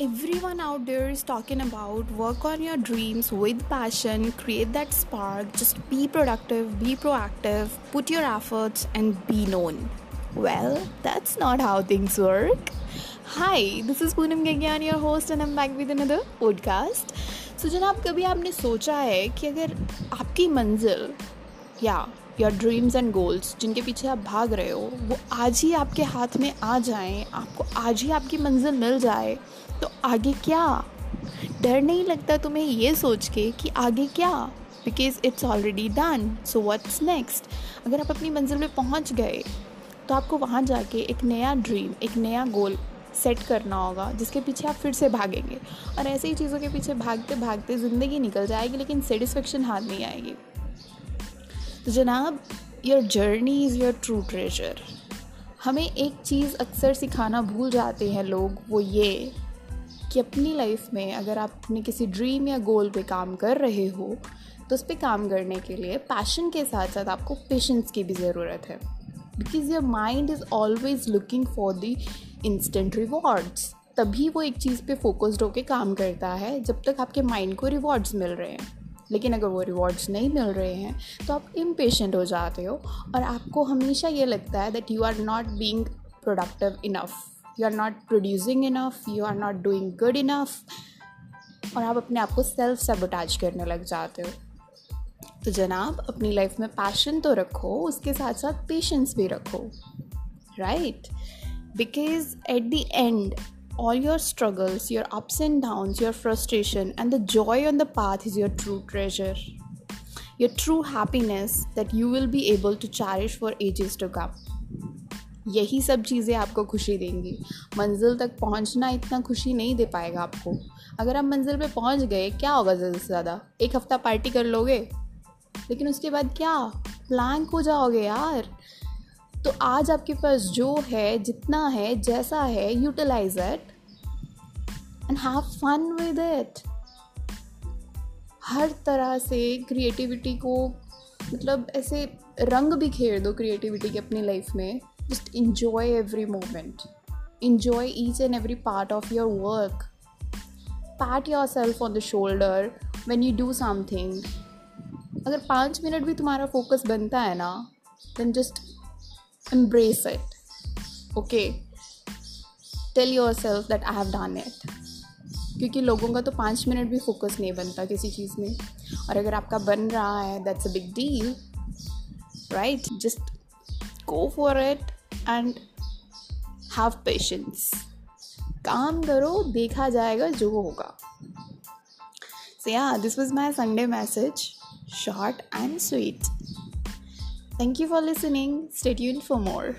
everyone out there is talking about work on your dreams with passion, create that spark, just be productive, be proactive, put your efforts, and be known. Well, that's not how things work. Hi, this is Poonam Gagyan, your host, and I'm back with another podcast. So, जनाब कभी आपने सोचा है कि अगर आपकी मंजिल या योर ड्रीम्स एंड गोल्स जिनके पीछे आप भाग रहे हो, वो आज ही आपके हाथ में आ जाएँ, आपको आज ही आपकी मंजिल मिल जाए तो आगे क्या? डर नहीं लगता तुम्हें ये सोच के कि आगे क्या? Because it's already done so what's next अगर आप अपनी मंजिल में पहुँच गए तो आपको वहाँ जाके एक नया ड्रीम एक नया गोल सेट करना होगा, जिसके पीछे आप फिर से भागेंगे। और ऐसे ही चीज़ों के पीछे भागते भागते ज़िंदगी निकल जाएगी, लेकिन सेटिस्फेक्शन हाथ नहीं आएगी। तो जनाब your journey is your true treasure हमें एक चीज़ अक्सर सिखाना भूल जाते हैं लोग, वो ये कि अपनी लाइफ में अगर आप अपने किसी ड्रीम या गोल पे काम कर रहे हो तो उस पर काम करने के लिए पैशन के साथ साथ आपको पेशेंस की भी ज़रूरत है। Because your mind is always looking for the instant rewards तभी वो एक चीज़ पे फोकस्ड होकर काम करता है, जब तक आपके माइंड को रिवॉर्ड्स मिल रहे हैं। लेकिन अगर वो रिवॉर्ड्स नहीं मिल रहे हैं तो आप इम्पेशेंट हो जाते हो। और आपको हमेशा ये लगता है that you are not being productive enough you are not producing enough you are not doing good enough और आप अपने आप को सेल्फ सेबोटाज करने लग जाते हो। तो जनाब, अपनी लाइफ में पैशन तो रखो, उसके साथ साथ पेशेंस भी रखो। Right because at the end all your struggles, your ups and downs, your frustration, and the joy on the path is your true treasure. Your true happiness that you will be able to cherish for ages to come. यही सब चीज़ें आपको खुशी देंगी मंजिल तक पहुँचना इतना खुशी नहीं दे पाएगा आपको अगर आप मंजिल पे पहुँच गए क्या होगा ज़्यादा से ज़्यादा एक हफ़्ता पार्टी कर लोगे लेकिन उसके बाद क्या प्लांक हो जाओगे यार तो आज आपके पास जो है, जितना है, जैसा है utilize it and have fun with it हर तरह से क्रिएटिविटी को मतलब ऐसे रंग भी खेर दो क्रिएटिविटी के अपनी लाइफ में। Just every moment moment. Each and every part of your work work. Yourself on the shoulder when you do something. अगर पाँच मिनट भी तुम्हारा फोकस बनता है ना then just embrace it okay tell yourself that I have done it क्योंकि लोगों का तो पाँच मिनट भी फोकस नहीं बनता किसी चीज़ में। और अगर आपका बन रहा है that's a big deal right just go for it and have patience काम करो, देखा जाएगा जो होगा। So yeah this was my Sunday message short and sweet Thank you for listening. Stay tuned for more.